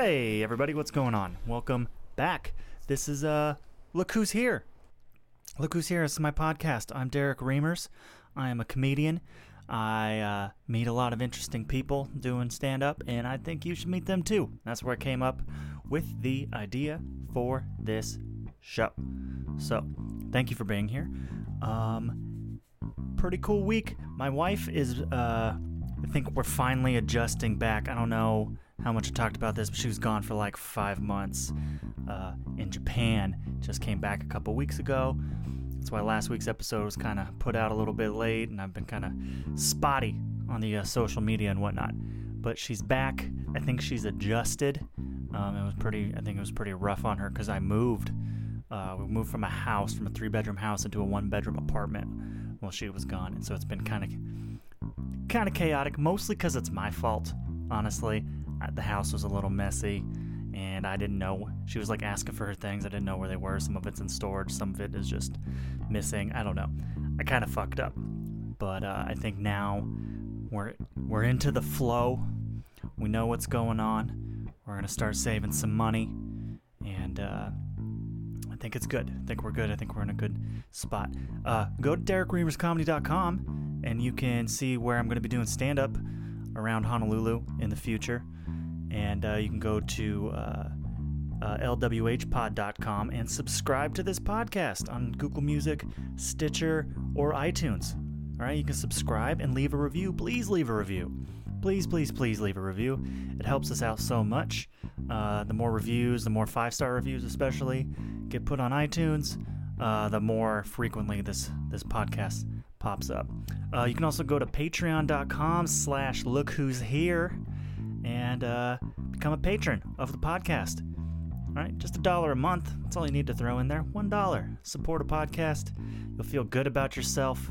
Hey everybody, what's going on? Welcome back. This is uh Look Who's Here. Look Who's Here. This is my podcast. I'm Derek Reimers. I am a comedian. I uh, meet a lot of interesting people doing stand up, and I think you should meet them too. That's where I came up with the idea for this show. So, thank you for being here. Um, pretty cool week. My wife is, uh, I think we're finally adjusting back. I don't know how much I talked about this, but she was gone for like five months uh, in Japan. Just came back a couple weeks ago. That's why last week's episode was kind of put out a little bit late, and I've been kind of spotty on the uh, social media and whatnot. But she's back. I think she's adjusted. Um, it was pretty. I think it was pretty rough on her because I moved. Uh, we moved from a house, from a three-bedroom house, into a one-bedroom apartment while she was gone, and so it's been kind of, kind of chaotic. Mostly because it's my fault, honestly. The house was a little messy, and I didn't know. She was like asking for her things. I didn't know where they were. Some of it's in storage. Some of it is just missing. I don't know. I kind of fucked up, but uh, I think now we're we're into the flow. We know what's going on. We're gonna start saving some money, and uh, I think it's good. I think we're good. I think we're in a good spot. Uh, go to DerekReamersComedy.com and you can see where I'm going to be doing stand up around Honolulu in the future. And uh, you can go to uh, uh, lwhpod.com and subscribe to this podcast on Google Music, Stitcher, or iTunes. All right, you can subscribe and leave a review. Please leave a review. Please, please, please leave a review. It helps us out so much. Uh, the more reviews, the more five star reviews, especially, get put on iTunes, uh, the more frequently this this podcast pops up. Uh, you can also go to patreon.com slash look who's here and uh, become a patron of the podcast. All right, just a dollar a month. That's all you need to throw in there. One dollar. Support a podcast. You'll feel good about yourself,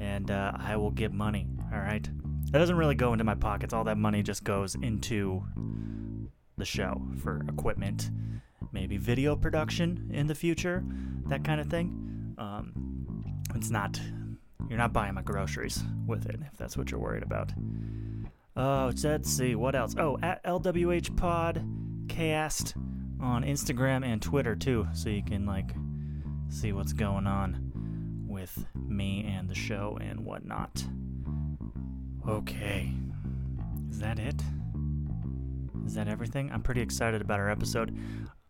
and uh, I will give money. All right. That doesn't really go into my pockets. All that money just goes into the show for equipment, maybe video production in the future, that kind of thing. Um, it's not. You're not buying my groceries with it if that's what you're worried about. Oh, let's see what else. Oh, at LWH Podcast on Instagram and Twitter too, so you can like see what's going on with me and the show and whatnot. Okay, is that it? Is that everything? I'm pretty excited about our episode.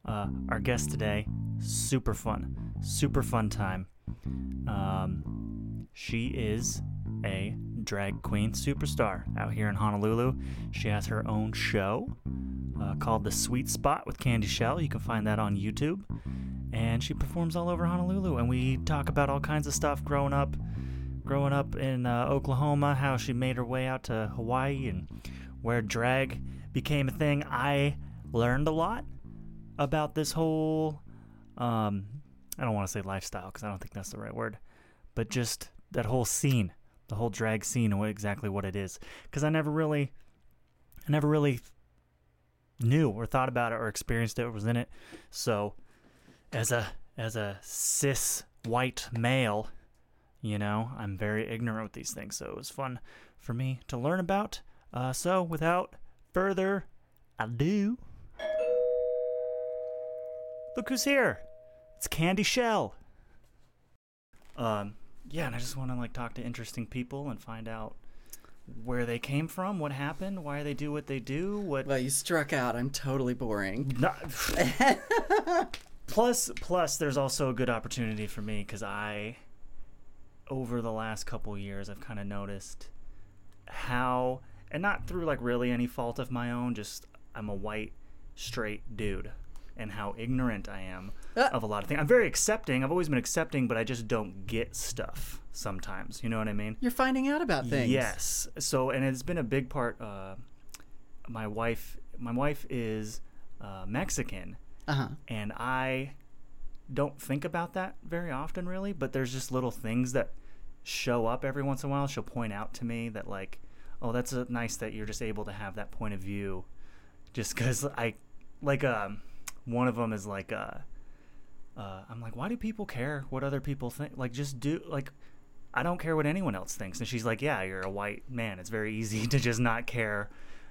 Uh, our guest today, super fun, super fun time. Um, she is a drag queen superstar out here in Honolulu. She has her own show uh, called The Sweet Spot with Candi Shell. You can find that on YouTube. And she performs all over Honolulu. And we talk about all kinds of stuff growing up, growing up in uh, Oklahoma, how she made her way out to Hawaii, and where drag became a thing. I learned a lot about this whole, um, I don't want to say lifestyle because I don't think that's the right word, but just that whole scene, the whole drag scene, what exactly what it is. Because I never really, I never really knew or thought about it or experienced it or was in it. So, as a as a cis white male, you know, I'm very ignorant with these things. So it was fun for me to learn about. Uh, so without further ado, look who's here. It's Candi Shell. Um, yeah, and I just want to like talk to interesting people and find out where they came from, what happened, why they do what they do, what Well, you struck out. I'm totally boring. not, plus, plus, there's also a good opportunity for me because I, over the last couple years, I've kind of noticed how, and not through like really any fault of my own, just I'm a white, straight dude, and how ignorant I am Ah. of a lot of things. I'm very accepting. I've always been accepting, but I just don't get stuff sometimes. You know what I mean? You're finding out about things. Yes. So, and it's been a big part. Uh, my wife, my wife is uh, Mexican, Uh huh. and I don't think about that very often, really. But there's just little things that show up every once in a while. She'll point out to me that, like, oh, that's uh nice that you're just able to have that point of view, just because I, like, um, one of them is like, uh, uh, I'm like, why do people care what other people think? Like, just do like. I don't care what anyone else thinks. And she's like, Yeah, you're a white man. It's very easy to just not care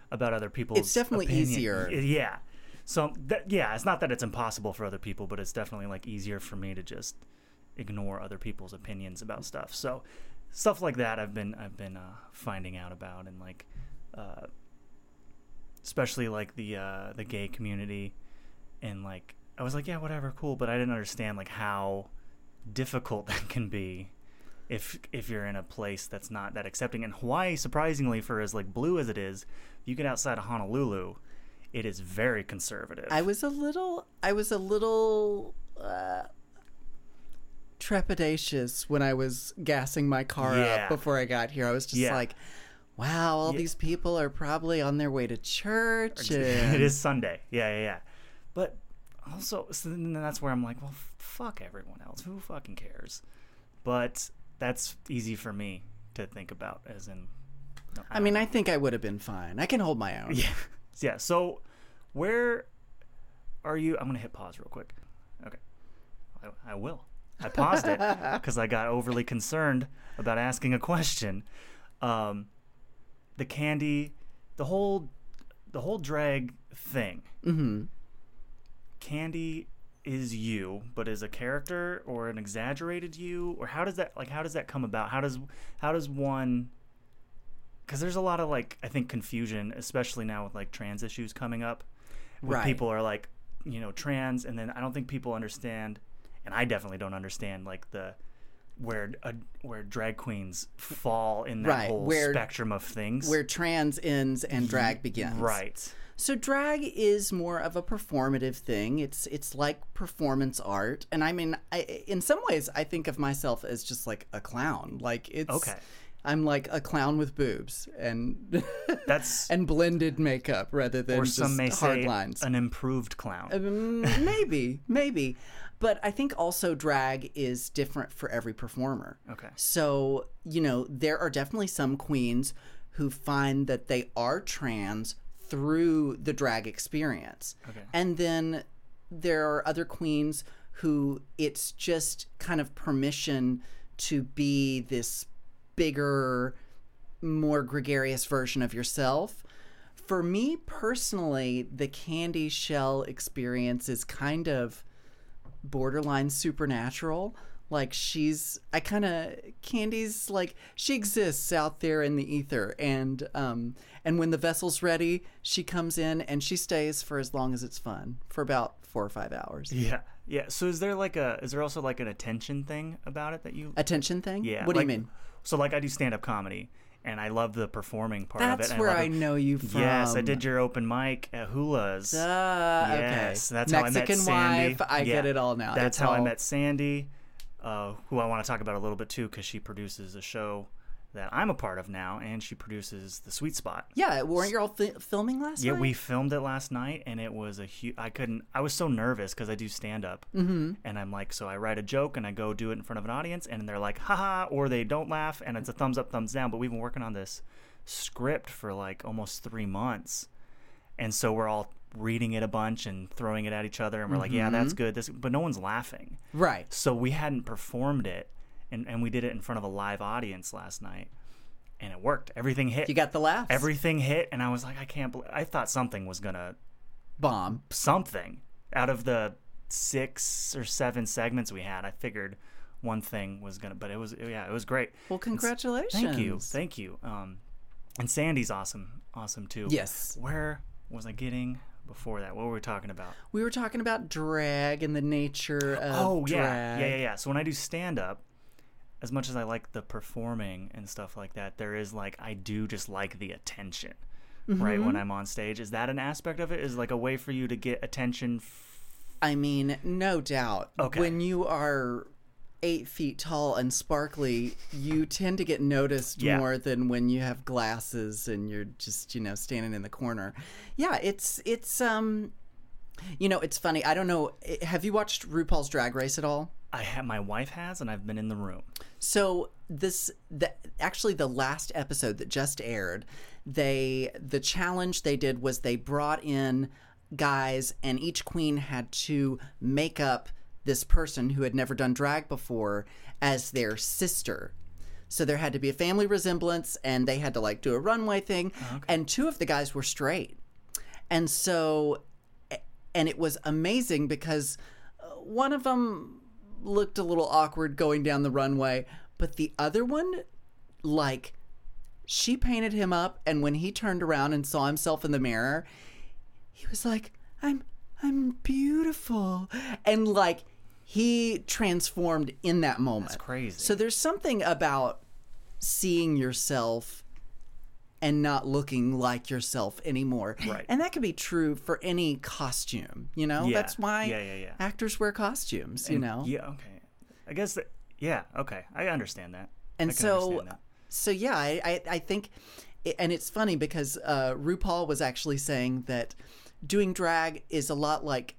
about other people's. It's definitely opinion. easier. Yeah. So that, yeah, it's not that it's impossible for other people, but it's definitely like easier for me to just ignore other people's opinions about stuff. So stuff like that, I've been I've been uh, finding out about, and like, uh, especially like the uh, the gay community, and like I was like, yeah, whatever, cool, but I didn't understand like how difficult that can be if if you're in a place that's not that accepting. And Hawaii, surprisingly, for as like blue as it is, you get outside of Honolulu, it is very conservative. I was a little I was a little uh trepidatious when I was gassing my car Yeah. up before I got here. I was just Yeah. like, wow, all Yeah. these people are probably on their way to church. it and- is Sunday. Yeah, yeah, yeah. But also, so then that's where I'm like, well, fuck everyone else. Who fucking cares? But that's easy for me to think about, as in. no, I mean, I think I would have been fine. I can hold my own. Yeah. Yeah. So, where are you? I'm gonna hit pause real quick. Okay. I, I will. I paused it because I got overly concerned about asking a question. Um, the candy, the whole, the whole drag thing. hmm Candi is you, but is a character or an exaggerated you, or how does that like? How does that come about? How does how does one? Because there's a lot of like I think confusion, especially now with like trans issues coming up. Where Right. people are like, you know, trans, and then I don't think people understand, and I definitely don't understand like the where uh, where drag queens fall in that Right, whole where- spectrum of things. Where trans ends and drag begins. right. So drag is more of a performative thing. It's it's like performance art, and I mean, I, in some ways, I think of myself as just like a clown. Like it's Okay. I'm like a clown with boobs and That's and blended makeup rather than or some may hard say lines. an improved clown. Um, maybe, maybe, but I think also drag is different for every performer. okay. So, you know, there are definitely some queens who find that they are trans through the drag experience. Okay. And then there are other queens who it's just kind of permission to be this bigger, more gregarious version of yourself. For me personally, the Candi Shell experience is kind of borderline supernatural. Like she's, I kind of Candi's like she exists out there in the ether, and um, and when the vessel's ready, she comes in and she stays for as long as it's fun, for about four or five hours. Yeah, yeah. So is there like a is there also like an attention thing about it that you? Attention thing? Yeah. What do you mean? So like I do stand up comedy, and I love the performing part of it. That's and where love I know you from. Yes, I did your open mic at Hula's. Uh, yes, okay. that's Mexican how I met Sandy. wife. I Yeah, get it all now. That's It's how I met Sandy, uh, who I want to talk about a little bit too, because she produces a show that I'm a part of now, and she produces the Sweet Spot. Yeah, weren't you all fi- filming last Yeah, night? Yeah, we filmed it last night, and it was a huge. I couldn't. I was so nervous because I do stand up, mm-hmm. and I'm like, so I write a joke and I go do it in front of an audience, and they're like, haha, or they don't laugh, and it's a thumbs up, thumbs down. But we've been working on this script for like almost three months, and so we're all reading it a bunch and throwing it at each other, and we're like, yeah, that's Mm-hmm. good. This, but no one's laughing. Right. So we hadn't performed it, and and we did it in front of a live audience last night, and it worked. Everything hit. You got the laughs. Everything hit, and I was like, I can't believe. I thought something was gonna bomb. something out of the six or seven segments we had. I figured one thing was gonna, but it was yeah, it was great. Well, congratulations. Thank you, thank you. Um, and Sandy's awesome, awesome too. Yes. Where was I getting before that? What were we talking about? We were talking about drag and the nature of oh yeah, drag. yeah, yeah, yeah. So when I do stand up, as much as I like the performing and stuff like that, there is like I do just like the attention. Right Mm-hmm. when I'm on stage, is that an aspect of it? Is like a way for you to get attention? F- I mean, no doubt. Okay. When you are eight feet tall and sparkly, you tend to get noticed Yeah. more than when you have glasses and you're just, you know, standing in the corner. Yeah, it's it's um you know, it's funny. I don't know. eh, Have you watched RuPaul's Drag Race at all? I have my wife has, and I've been in the room. So this the actually the last episode that just aired, they the challenge they did was they brought in guys and each queen had to make up this person who had never done drag before as their sister. So there had to be a family resemblance, and they had to like do a runway thing. And two of the guys were straight, and so, and it was amazing because uh, one of them looked a little awkward going down the runway, but the other one, like, she painted him up, and when he turned around and saw himself in the mirror, he was like, "I'm, I'm beautiful," and like he transformed in that moment. That's crazy. So there's something about seeing yourself and not looking like yourself anymore. Right. And that can be true for any costume, you know? Yeah. That's why Yeah, yeah, yeah. actors wear costumes, you know? Yeah. Okay. I guess that. Yeah. Okay. I understand that. And I so, that. so yeah, I, I, I think, and it's funny because uh, RuPaul was actually saying that doing drag is a lot like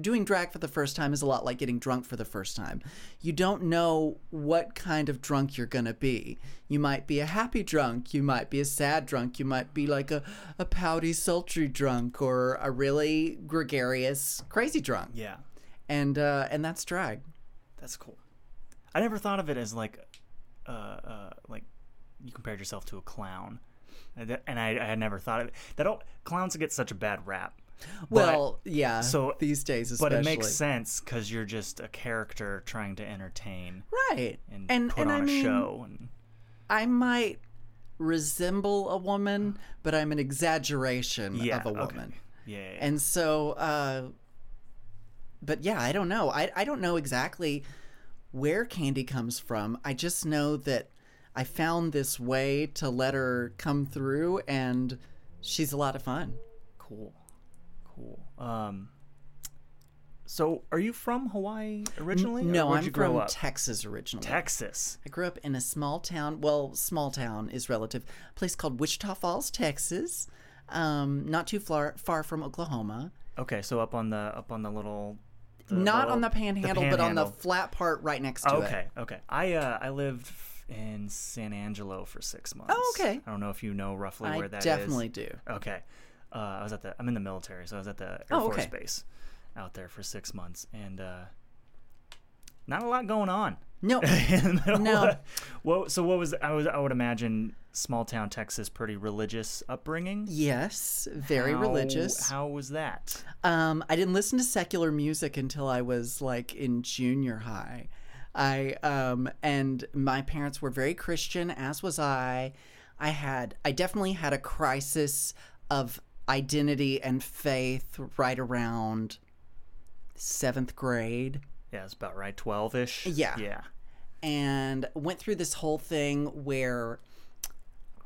doing drag for the first time is a lot like getting drunk for the first time. You don't know what kind of drunk you're gonna be. You might be a happy drunk, you might be a sad drunk, you might be like a, a pouty, sultry drunk, or a really gregarious, crazy drunk. Yeah. And uh, and that's drag. That's cool. I never thought of it as like, uh, uh, like you compared yourself to a clown, and I, I had never thought of it. That all, clowns get such a bad rap. But- Well, yeah. so- these days, but it makes sense because you're just a character trying to entertain right? and, and put and on I a mean, show. And I might resemble a woman, but I'm an exaggeration yeah, of a woman. Yeah, yeah, yeah. And so, uh, but yeah, I don't know. I, I don't know exactly where Candi comes from. I just know that I found this way to let her come through, and she's a lot of fun. cool, cool. Um, so are you from Hawaii originally? or no, I'm you grow from up? Texas originally. Texas. I grew up in a small town. Well, small town is relative. A place called Wichita Falls, Texas. Um, not too far far from Oklahoma. Okay, so up on the up on the little. the not little- on the panhandle, but on the flat part right next to it. Okay, okay. I uh I lived in San Angelo for six months. Oh, okay. I don't know if you know roughly I where that is. I definitely do. Okay. Uh, I was at the. I'm in the military, so I was at the Air Oh, Force okay. Base out there for six months, and uh, not a lot going on. No, In the middle No. Well, so what was I was I would imagine small town Texas pretty religious upbringing. yes, very How- religious. How was that? Um, I didn't listen to secular music until I was like in junior high. I um, and my parents were very Christian, as was I. I had I definitely had a crisis of identity and faith right around seventh grade. Yeah, it's about right, twelve ish. Yeah. Yeah. and went through this whole thing where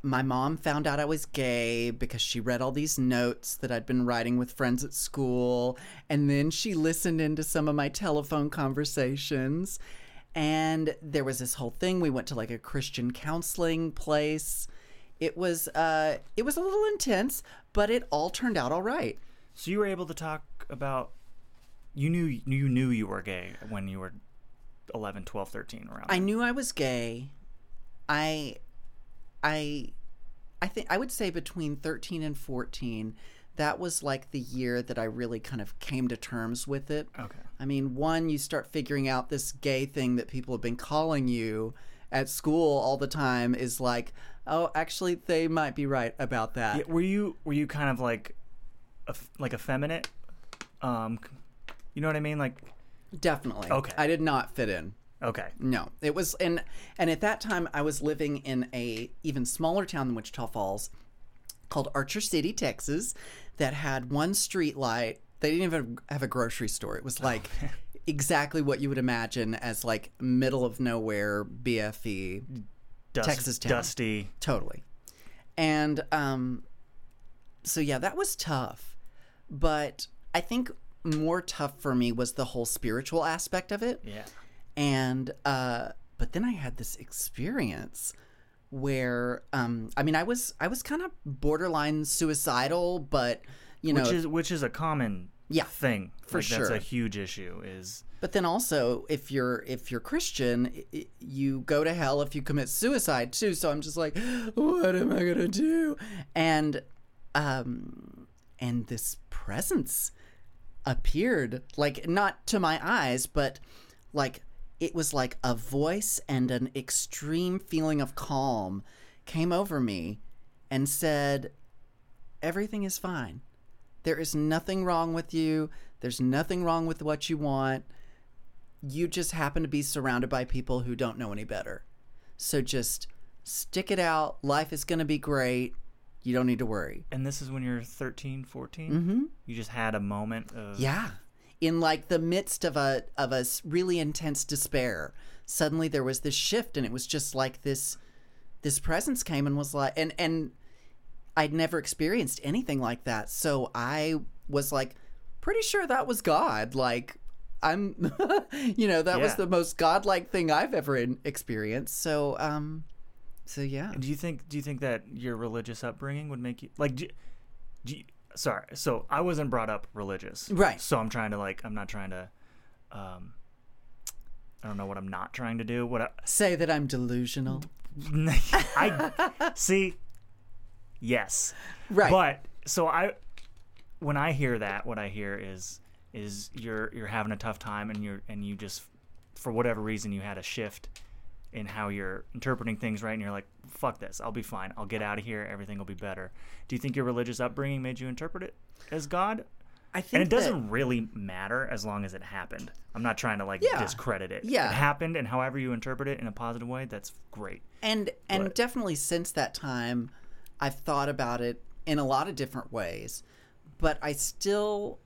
my mom found out I was gay because she read all these notes that I'd been writing with friends at school. And then she listened into some of my telephone conversations. And there was this whole thing. We went to like a Christian counseling place. It was uh it was a little intense, but it all turned out all right. So you were able to talk about you knew you knew you were gay when you were 11, 12, 13 around. I knew I was gay. I I I think I would say between 13 and 14 that was like the year that I really kind of came to terms with it. Okay. I mean, one you start figuring out this gay thing that people have been calling you at school all the time is like, "Oh, actually they might be right about that." Yeah, were you were you kind of like a, like effeminate? Um you know what I mean? Like Definitely. Okay. I did not fit in. okay. No, it was and and at that time I was living in a even smaller town than Wichita Falls called Archer City, Texas, that had one street light. They didn't even have a grocery store. It was like exactly what you would imagine as like middle of nowhere BFE. Dust, Texas town. dusty. Totally. And um so yeah, that was tough. But I think more tough for me was the whole spiritual aspect of it Yeah. and uh but then i had this experience where um i mean i was i was kind of borderline suicidal but you know Which is which is a common Yeah, thing. for like, That's sure. a huge issue is but then also if you're if you're christian you go to hell if you commit suicide too so i'm just like what am i gonna do and um and this presence appeared like not to my eyes but like it was like a voice and an extreme feeling of calm came over me and said, Everything is fine. There is nothing wrong with you. There's nothing wrong with what you want. You just happen to be surrounded by people who don't know any better. So just stick it out. Life is going to be great. You don't need to worry. And this is when you're 13, 14? Mm-hmm. You just had a moment of. Yeah. In like the midst of a of a really intense despair, suddenly there was this shift and it was just like this this presence came and was like and and I'd never experienced anything like that. So I was like pretty sure that was God. Like I'm you know, that was the most godlike thing I've ever in, experienced. So um so yeah. Do you think? Do you think that your religious upbringing would make you like? Do, do you, sorry. So I wasn't brought up religious, Right. So I'm trying to like. I'm not trying to. Um, I don't know what I'm not trying to do. What I, Say that I'm delusional. I see. Yes, Right. But so I, when I hear that, what I hear is is you're you're having a tough time and you're and you just for whatever reason you had a shift in how you're interpreting things right? And you're like fuck this. I'll be fine. I'll get out of here. Everything will be better. Do you think your religious upbringing made you interpret it as god? I think and it that- doesn't really matter as long as it happened. I'm not trying to like Yeah. discredit it. Yeah. it happened and however you interpret it in a positive way that's great. And and But- definitely since that time i've thought about it in a lot of different ways. But i still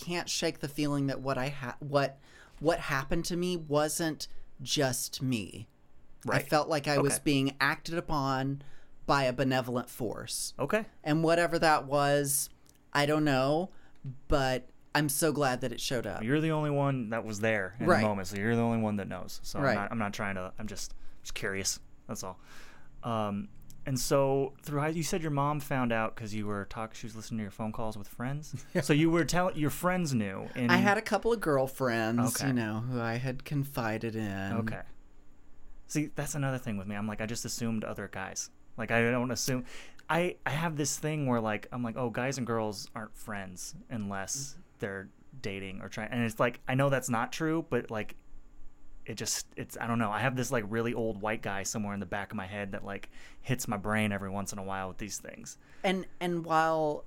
can't shake the feeling that what i ha- what what happened to me wasn't just me Right. i felt like i was being acted upon by a benevolent force okay and whatever that was i don't know but i'm so glad that it showed up You're the only one that was there in Right. the moment, so you're the only one that knows. So Right. I'm, not, I'm not trying to. I'm just just curious. That's all. Um, and so through high, you said your mom found out because you were talking. She was listening to your phone calls with friends. So you were telling your friends knew. And i had a couple of girlfriends Okay. you know who i had confided in okay. See, that's another thing with me. I'm like, I just assumed other guys. Like, I don't assume. I I have this thing where like I'm like, oh, guys and girls aren't friends unless they're dating or trying. And it's like I know that's not true, but like it just it's I don't know. I have this like really old white guy somewhere in the back of my head that like hits my brain every once in a while with these things. and and while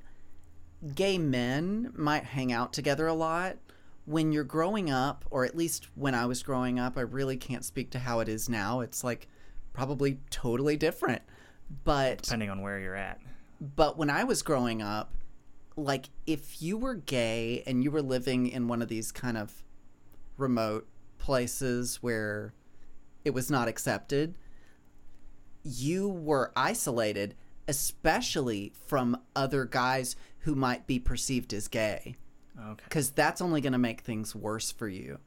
gay men might hang out together a lot when you're growing up or at least when I was growing up I really can't speak to how it is now it's like probably totally different but Depending on where you're at. but when I was growing up like if you were gay and you were living in one of these kind of remote places where it was not accepted you were isolated, especially from other guys who might be perceived as gay, Okay. because that's only going to make things worse for you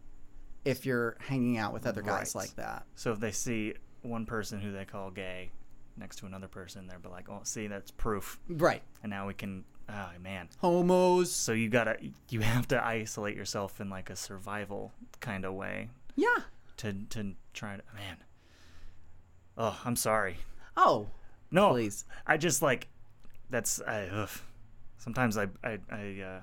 if you're hanging out with other guys Right. like that. So if they see one person who they call gay next to another person, they'll be like, "Oh, see, that's proof." Right. And now we can. Oh man. Homos. So you gotta, you have to isolate yourself in like a survival kind of way Yeah. to to try to. Man. Oh, I'm sorry. Oh, No, please. I just like that's I. Ugh. Sometimes I I I uh,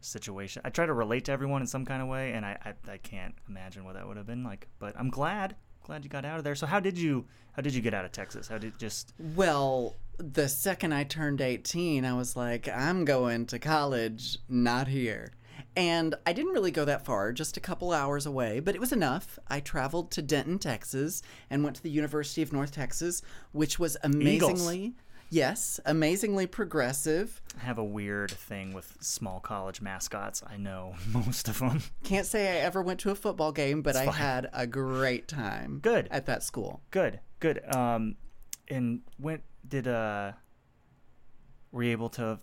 situation. I try to relate to everyone in some kind of way, and I, I I can't imagine what that would have been like. But I'm glad glad you got out of there. So how did you how did you get out of Texas? How did just Well, the second I turned 18, I was like, I'm going to college, not here. And I didn't really go that far, just a couple hours away, but it was enough. I traveled to Denton, Texas, and went to the University of North Texas, which was amazingly, yes, amazingly progressive. I have a weird thing with small college mascots? I know most of them. Can't say I ever went to a football game, but I had a great time. Good. At that school. Good, good. Um, and when did uh, were you able to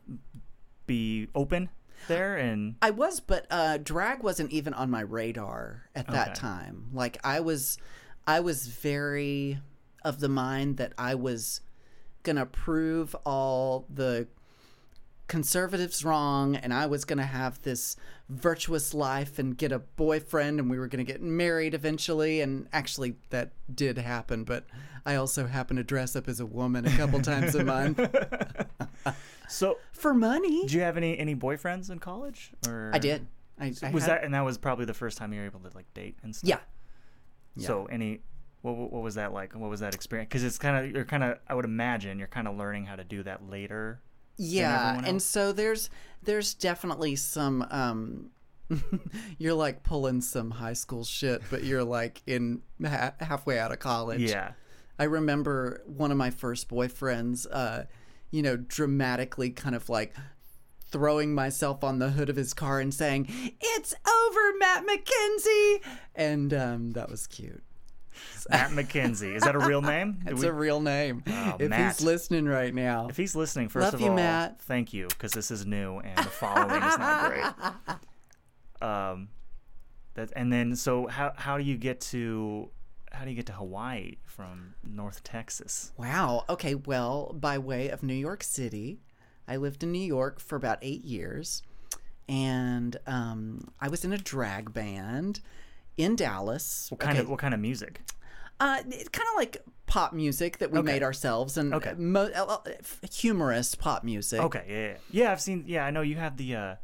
be open there and I was, but uh, drag wasn't even on my radar at that Okay. time. Like I was, I was very of the mind that I was gonna prove all the conservatives wrong, and I was gonna have this virtuous life and get a boyfriend, and we were gonna get married eventually. And actually, that did happen. But I also happened to dress up as a woman a couple times a month so for money. Did you have any any boyfriends in college? Or I did. I, I was had- that and that was probably the first time you were able to like date and stuff. Yeah. Yeah. So any what what what was that like? What was that experience? Because it's kind of you're kind of I would imagine you're kind of learning how to do that later. Yeah, and so there's there's definitely some um you're like pulling some high school shit, but you're like in ha- halfway out of college. Yeah. I remember one of my first boyfriends, uh, you know, dramatically kind of like throwing myself on the hood of his car and saying, "It's over, Matt McKenzie," and um, that was cute. Matt McKenzie. Is that a real name? It's we- a real name. Oh, if Matt. he's listening right now, if he's listening, first Love of you, all, Matt. thank you because this is new and the following is not great. Um, that and then so how how do you get to how do you get to Hawaii from North Texas? Wow. Okay. Well, by way of New York City, I lived in New York for about eight years, and um, I was in a drag band in Dallas. What kind of what kind of music? Uh, it's kind of like pop music that we Okay. made ourselves, and Okay. mo- uh, uh, humorous pop music. Okay, yeah, yeah, yeah. I've seen. Yeah, I know you have the. uh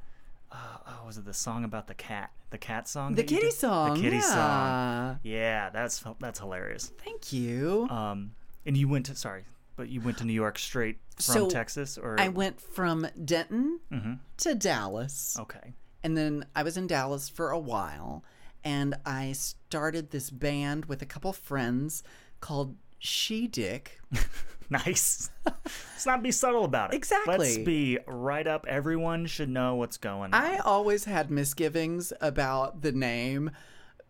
uh, oh, was it the song about the cat? The cat song. The kitty song. The kitty yeah. song. Yeah, that's that's hilarious. Thank you. Um, and you went to sorry, but you went to New York straight from So, Texas, or I went from Denton Mhm. to Dallas. Okay. And then I was in Dallas for a while, and I started this band with a couple friends called She Dick. Nice. Let's not be subtle about it. Exactly. Let's be right up. Everyone should know what's going on. I always had misgivings about the name,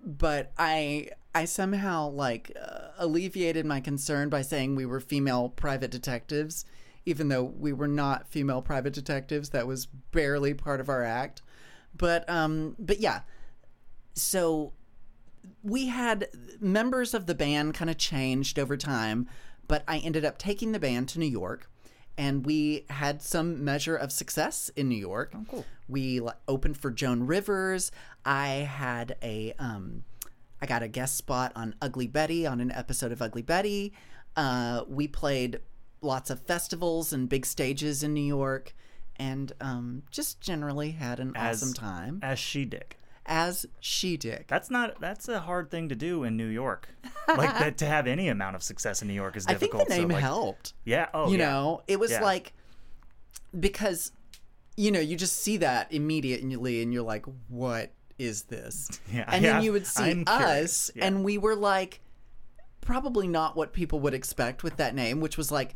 but I I somehow like uh, alleviated my concern by saying we were female private detectives, even though we were not female private detectives. That was barely part of our act. But um, but yeah. So we had members of the band kind of changed over time, but I ended up taking the band to New York, and we had some measure of success in New York. Oh, cool. We opened for Joan Rivers. I had a um, I got a guest spot on Ugly Betty on an episode of Ugly Betty. Uh, we played lots of festivals and big stages in New York, and um, just generally had an As- awesome time. As she dick. As she did. That's not. That's a hard thing to do in New York. like that to have any amount of success in New York is difficult. I think the name so, like, helped. Yeah. Oh, you yeah. know, it was Yeah. like because you know you just see that immediately, and you're like, "What is this?" Yeah, and yeah, then you would see I'm us, and we were like, probably not what people would expect with that name, which was like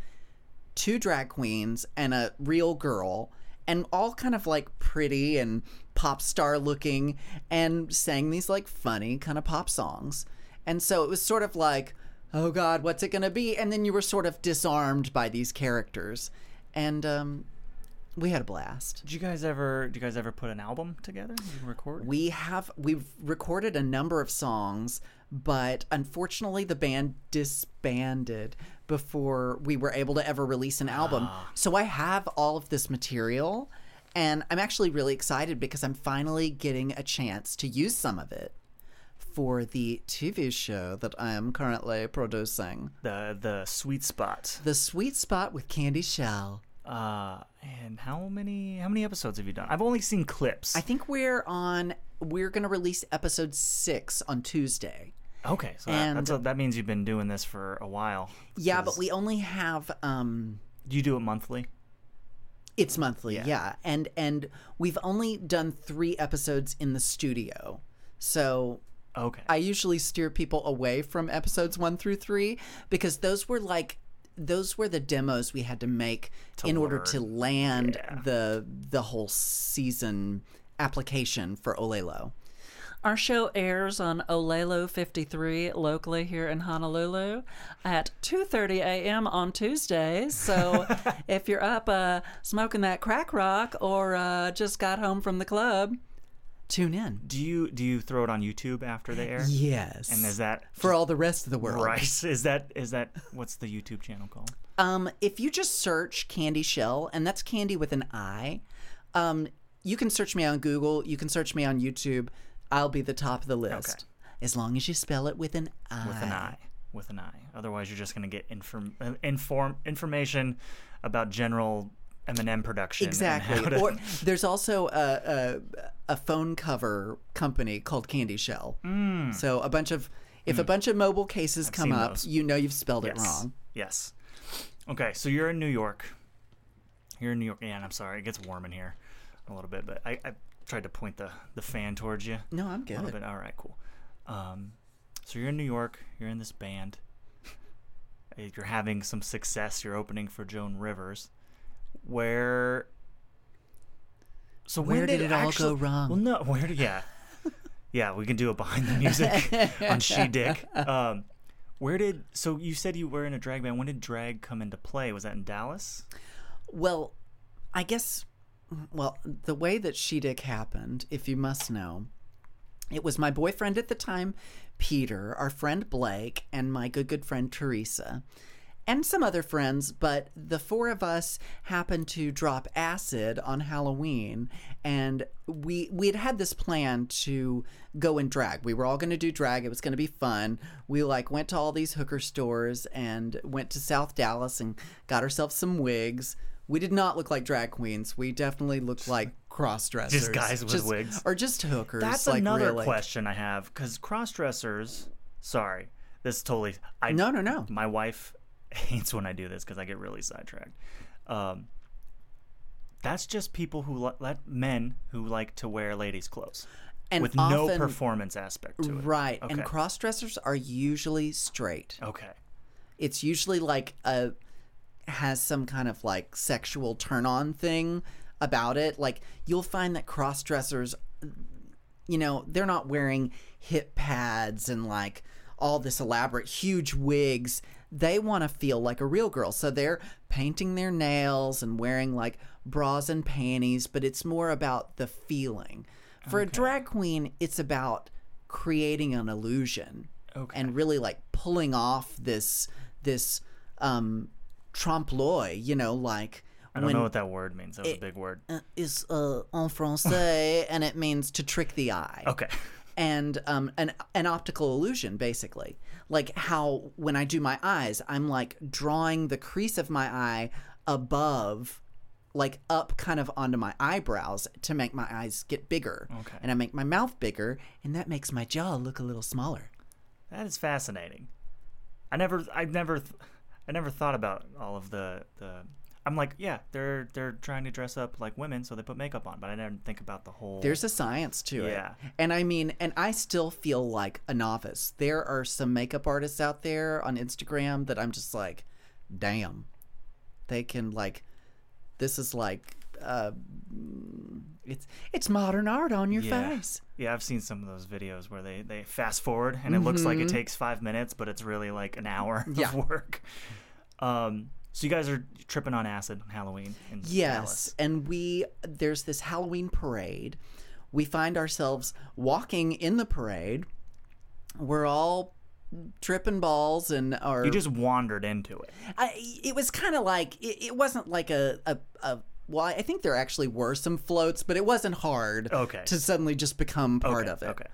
two drag queens and a real girl. And all kind of like pretty and pop star looking, and sang these like funny kind of pop songs. And so it was sort of like, oh God, what's it going to be? And then you were sort of disarmed by these characters. And um, we had a blast. Did you guys ever? Did you guys ever put an album together? Did you record? We have we've recorded a number of songs, but unfortunately the band disbanded before we were able to ever release an album. Ah. So I have all of this material and I'm actually really excited because I'm finally getting a chance to use some of it for the TV show that I am currently producing. the the sweet spot. The Sweet Spot with Candi Shell. Uh, and how many how many episodes have you done? I've only seen clips. I think we're on we're going to release episode 6 on Tuesday. okay, so that, and- that's a, that means you've been doing this for a while. Yeah, but we only have um Do you do it monthly? it's monthly, yeah. And and we've only done 3 episodes in the studio. So Okay. I usually steer people away from episodes 1 through 3 because those were like those were the demos we had to make in order to land Yeah. the the whole season application for Olelo. Our show airs on Olelo 53 locally here in Honolulu at 2:30 a.m. on Tuesdays. So if you're up uh, smoking that crack rock or uh, just got home from the club, tune in. do you do you throw it on YouTube after they air? Yes. And is that for all the rest of the world. right? Is that is that what's the YouTube channel called? Um, if you just search Candi Shell, and that's Candy with an I, um, you can search me on Google. You can search me on YouTube. I'll be the top of the list as long as you spell it with an I. With an I. With an I. Otherwise, you're just gonna get inform uh, inform information about general Eminem production. Exactly. to- or there's also a, a a phone cover company called Candy Shell. Mm. So a bunch of if a bunch of mobile cases come up, those. you know you've spelled yes. it wrong. Yes. Okay, so you're in New York. You're in New York. Yeah, and I'm sorry, it gets warm in here a little bit, but I, I tried to point the, the fan towards you. No, I'm A little good. bit. All right, cool. Um, so you're in New York. You're in this band. You're having some success. You're opening for Joan Rivers. Where? So Where when did it all go wrong? Well, no. Where? Did, yeah, yeah. We can do it behind the music on She Dick. Um, where did? So you said you were in a drag band. When did drag come into play? Was that in Dallas? Well, I guess well, the way that She Dick happened, if you must know, it was my boyfriend at the time, Peter, our friend Blake, and my good good friend Teresa. And some other friends, but the four of us happened to drop acid on Halloween, and we we had had this plan to go and drag. We were all going to do drag. It was going to be fun. We like went to all these hooker stores and went to South Dallas and got ourselves some wigs. We did not look like drag queens. We definitely looked like cross dressers, Just guys with wigs. or just hookers. That's like, another really. question I have because cross dressers. Sorry, this is totally. I, No, no, no. My wife hates when I do this because I get really sidetracked. Um, that's just people who li- let men who like to wear ladies' clothes And with no performance aspect to it. Right, Okay. and cross dressers are usually straight. Okay. it's usually like a has some kind of like sexual turn on thing about it like you'll find that cross dressers you know they're not wearing hip pads and like all this elaborate huge wigs they want to feel like a real girl so they're painting their nails and wearing like bras and panties but it's more about the feeling for a drag queen it's about creating an illusion Okay. and really like pulling off this this um trompe l'oeil you know like I don't know what that word means. That was a big word. uh, is uh, en français and it means to trick the eye Okay. and um, an an optical illusion, basically. Like how when I do my eyes, I'm like drawing the crease of my eye above, like up kind of onto my eyebrows to make my eyes get bigger. Okay. And I make my mouth bigger, and that makes my jaw look a little smaller. That is fascinating. I never, I never, I never thought about all of the the. I'm like, yeah, they're they're trying to dress up like women, so they put makeup on, but I didn't think about the whole. There's a science to it. Yeah. And I mean, and I still feel like a novice. There are some makeup artists out there on Instagram that I'm just like, damn. They can like this is like uh it's it's modern art on your yeah. face. Yeah, I've seen some of those videos where they they fast forward and it looks like it takes five minutes, but it's really like an hour Mm-hmm. Yeah. of work. Um, so you guys are tripping on acid on Halloween in Yes, Dallas. and we there's this Halloween parade. We find ourselves walking in the parade. We're all tripping balls and are You just wandered into it. I, it was kind of like it, it wasn't like a, a a well I think there actually were some floats but it wasn't hard Okay. to suddenly just become part Okay, of it okay.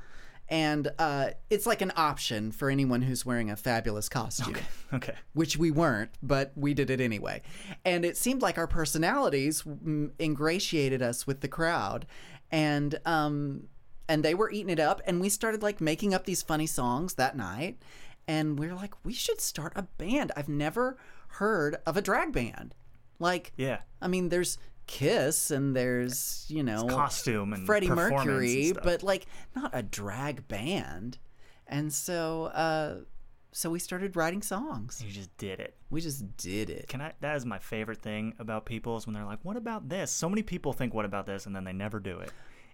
And uh, it's like an option for anyone who's wearing a fabulous costume. Okay. which we weren't but we did it anyway. And it seemed like our personalities ingratiated us with the crowd. And um and they were eating it up and we started like making up these funny songs that night. And we are like we should start a band. I've never heard of a drag band. Like Yeah. i mean there's kiss and there's you know Costume and freddie and mercury stuff. but like not a drag band and so uh so we started writing songs You just did it. we just did it Can I? That is my favorite thing about people is when they're like, "What about this?" So many people think, "What about this?" and then they never do it,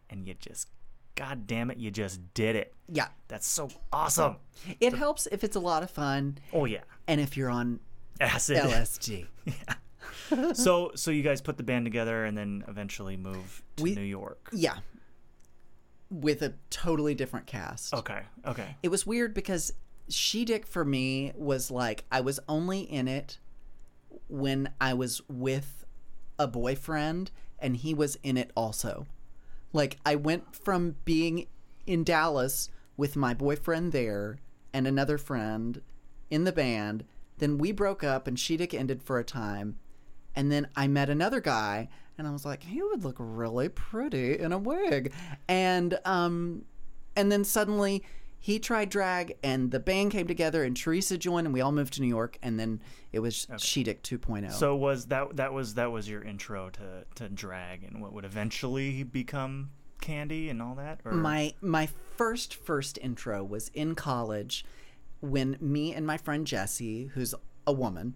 and you just, God damn it, you just did it. yeah That's so awesome. it helps if it's a lot of fun Oh yeah, and if you're on acid. lsd so so you guys put the band together and then eventually move to We- New York. yeah with a totally different cast Okay. Okay. it was weird because she dick for me was like i was only in it when i was with a boyfriend and he was in it also like i went from being in dallas with my boyfriend there and another friend in the band then we broke up and she dick ended for a time And then I met another guy, and I was like, he would look really pretty in a wig. And um, and then suddenly he tried drag, and the band came together, and Teresa joined, and we all moved to New York, and then it was Sheedick 2.0. So was that that was that was your intro to to drag and what would eventually become Candi and all that? Or my my first first intro was in college when me and my friend Jesse, who's a woman,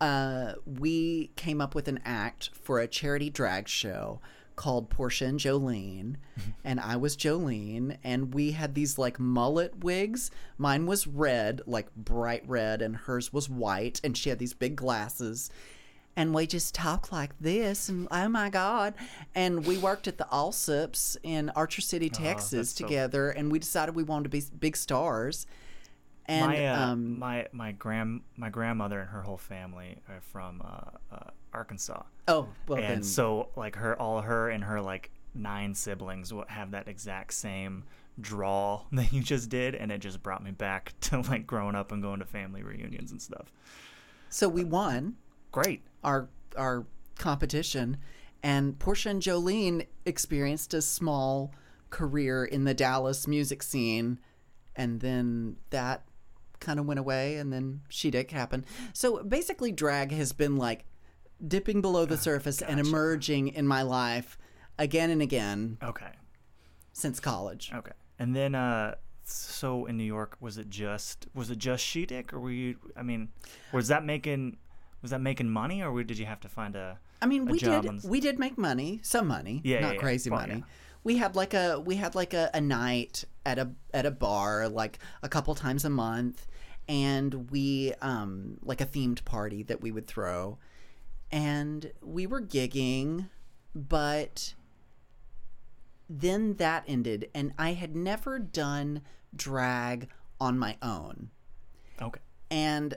uh, we came up with an act for a charity drag show called Portia and Jolene, and I was Jolene, and we had these like mullet wigs. Mine was red, like bright red, and hers was white, and she had these big glasses. And we just talked like this, and oh my god! And we worked at the Allsups in Archer City, Texas, that's so- together, and we decided we wanted to be big stars. And my uh, um, my my grand my grandmother and her whole family are from uh, uh, Arkansas, oh well, and then so like her all her and her like nine siblings will have that exact same drawl that you just did, and it just brought me back to like growing up and going to family reunions and stuff. so we won. Great. our our competition, and Portia and Jolene experienced a small career in the Dallas music scene, and then that kind of went away, and then She Dick happened. So basically, drag has been like dipping below the surface and emerging in my life again and again Okay. since college. Okay. And then uh so in New York was it just was it just She Dick or were you I mean was that making was that making money or did you have to find a I mean, a we did we did make money, some money, Yeah, not yeah, yeah. crazy Well, money. yeah. We had like a we had like a, a night at a at a bar like a couple times a month, and we um like a themed party that we would throw, and we were gigging, but then that ended, and I had never done drag on my own Okay. and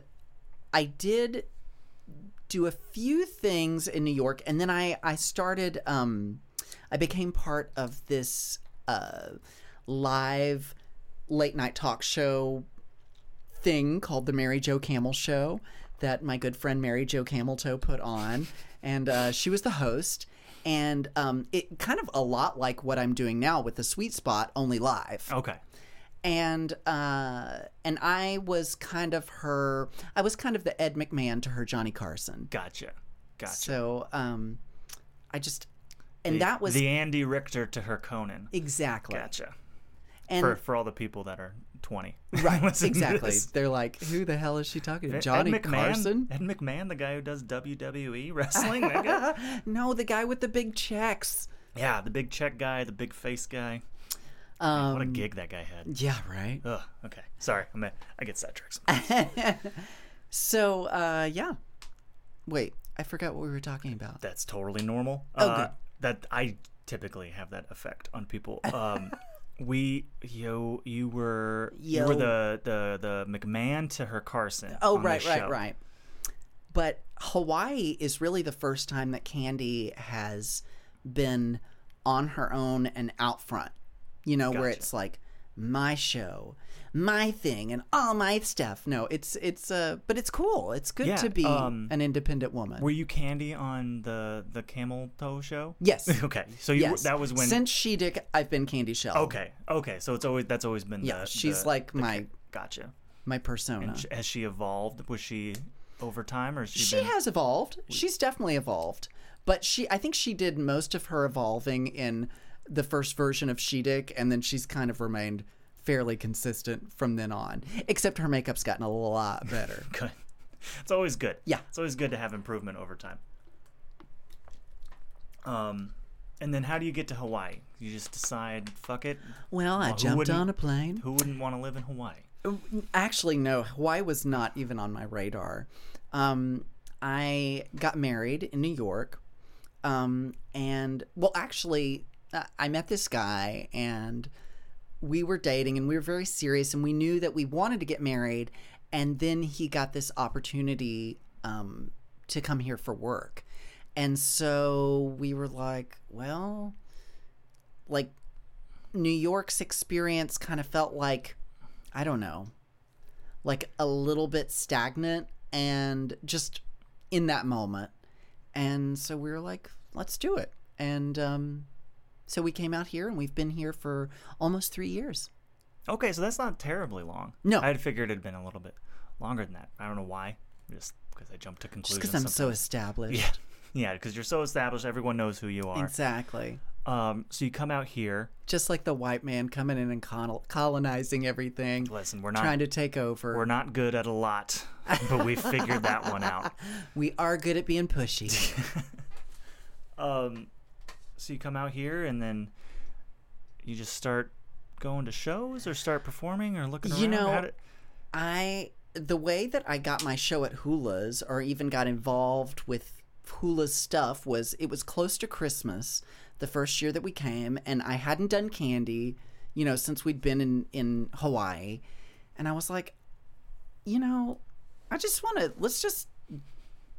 I did do a few things in New York, and then I I started. Um, I became part of this uh, live late night talk show thing called the Mary Jo Camel Show that my good friend Mary Jo Cameltoe put on, and uh, she was the host. And um, it kind of a lot like what I'm doing now with the Sweet Spot, only live Okay. and uh, and I was kind of her. I was kind of the Ed McMahon to her Johnny Carson. Gotcha. Gotcha. So um, I just and The- that was the Andy Richter to her Conan. exactly Gotcha. and For for all the people that are 20. right exactly. They're like, who the hell is she talking to? Ed Johnny McMahon? Carson? Ed McMahon, the guy who does WWE wrestling. no, the guy with the big checks. Yeah, the big check guy, the big face guy. Um, What a gig that guy had. yeah, right. Ugh. Okay. Sorry, I'm a, I get sidetracked. So uh, yeah. Wait, I forgot what we were talking about. That's totally normal. Oh, uh, good. That I typically have that effect on people. Um, we yo, you were you were the the the McMahon to her Carson. Oh, right, right, right. But Hawaii is really the first time that Candi has been on her own and out front. You know, where it's like my show, my thing, and all my stuff. No, it's it's uh, but it's cool. It's good Yeah, to be um, an independent woman. Were you Candi on the the Camel Toe show? yes, Okay, so you, yes. that was when. since she dick, I've been Candi Shell. okay, okay, so it's always that's always been. Yeah, the, she's the- like the- my Gotcha. my persona. Sh- has she evolved? Was she over time, or has she, she been? has evolved. She's definitely evolved. But she I think she did most of her evolving in the first version of She Dick and then she's kind of remained fairly consistent from then on. Except her makeup's gotten a lot better. good. It's always good. Yeah. It's always good to have improvement over time. Um, and then how do you get to Hawaii? You just decide, fuck it. Well, I Well, jumped on a plane. Who wouldn't want to live in Hawaii? Actually, no. Hawaii was not even on my radar. Um, I got married in New York. Um, and, well, actually, uh, I met this guy and we were dating and we were very serious and we knew that we wanted to get married. And then he got this opportunity um, to come here for work. And so we were like, well, like New York's experience kind of felt like I don't know, like a little bit stagnant and just in that moment. And so we were like, let's do it. And um, so we came out here and we've been here for almost three years. Okay, so that's not terribly long. No. I had figured it'd been a little bit longer than that. I don't know why. Just because I jumped to conclusions. Just because I'm so established. Yeah, yeah, because you're so established, everyone knows who you are. Exactly. Um, so you come out here. Just like the white man coming in and col- colonizing everything, Listen, we're not trying to take over. we're not good at a lot, but we figured that one out. we are good at being pushy. Um, so you come out here and then you just start going to shows or start performing or looking around. You know, did- I the way that I got my show at Hula's or even got involved with Hula's stuff was it was close to Christmas the first year that we came and I hadn't done Candi, you know, since we'd been in in Hawaii. And I was like, you know, I just want to let's just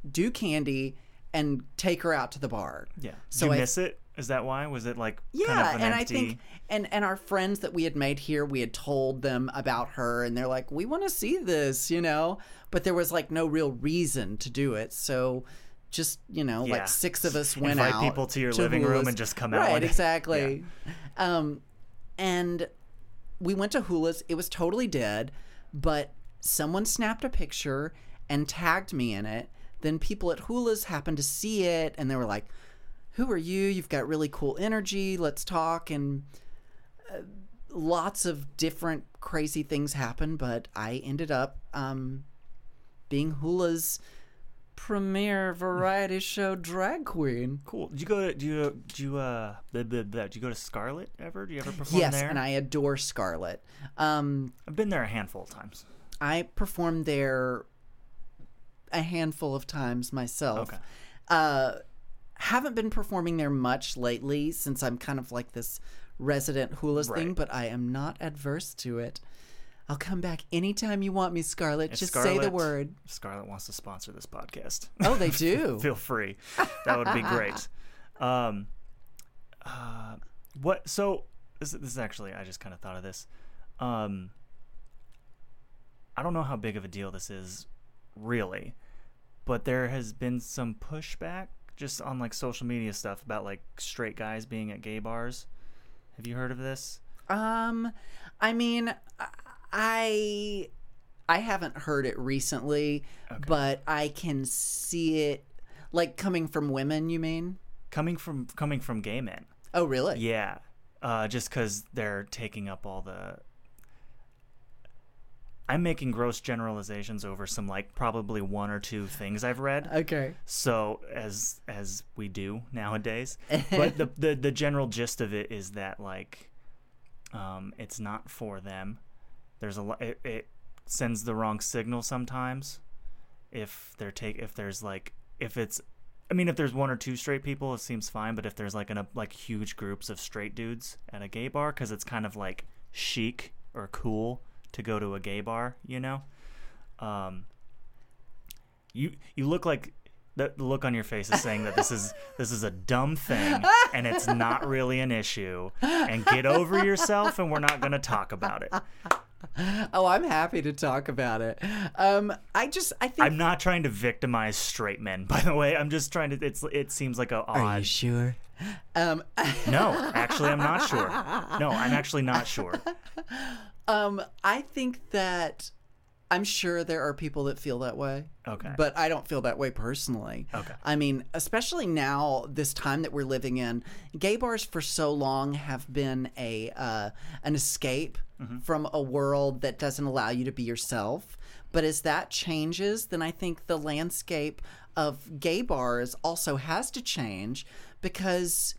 do Candi and take her out to the bar. yeah. so you I- miss it? Is that why? Was it like Yeah, kind of an and empty? I think and and our friends that we had made here, we had told them about her, and they're like, "We want to see this," you know. But there was like no real reason to do it, so just you know, Yeah. like six of us went Invite out people to your living room and just come out Right, exactly. Um, and we went to Hula's. It was totally dead, but someone snapped a picture and tagged me in it. Then people at Hula's happened to see it, and they were like, "Who are you? You've got really cool energy. Let's talk." And uh, lots of different crazy things happen, but I ended up um, being Hula's premier variety show drag queen. Cool. Did you go to? Do you? Do you? Uh. Blah, blah, blah. Did you go to Scarlet ever? Do you ever perform Yes, there? Yes, and I adore Scarlet. Um, I've been there a handful of times. I performed there a handful of times myself. Okay. Uh, haven't been performing there much lately since I'm kind of like this resident hula's thing, but I am not adverse to it. I'll come back anytime you want me, Scarlett. If Just say the word. if Scarlet wants to sponsor this podcast. Oh, they do. Feel free. That would be great. Um, uh, what? So this, this is actually I just kind of thought of this. Um, I don't know how big of a deal this is, really, but there has been some pushback just on like social media stuff about like straight guys being at gay bars. Have you heard of this? Um, I mean, I I haven't heard it recently, but I can see it like coming from women. You mean? Coming from coming from gay men. Oh, really? Yeah, uh, just because they're taking up all the. I'm making gross generalizations over some like probably one or two things I've read. Okay. So as as we do nowadays, but the, the the general gist of it is that like, um, it's not for them. There's a lot. It, it sends the wrong signal sometimes. If they're take if there's like if it's, I mean if there's one or two straight people it seems fine, but if there's like an a, like huge groups of straight dudes at a gay bar because it's kind of like chic or cool to go to a gay bar, you know. Um, you you look like the, look on your face is saying that this is this is a dumb thing and it's not really an issue and get over yourself and we're not going to talk about it. Oh, I'm happy to talk about it. Um, I just I think. I'm not trying to victimize straight men by the way. I'm just trying to it's it seems like a Are you sure? Um, No, actually I'm not sure. No, I'm actually not sure. Um, I think that I'm sure there are people that feel that way. Okay. But I don't feel that way personally. Okay. I mean, especially now, this time that we're living in, gay bars for so long have been a uh, an escape from a world that doesn't allow you to be yourself. But as that changes, then I think the landscape of gay bars also has to change because,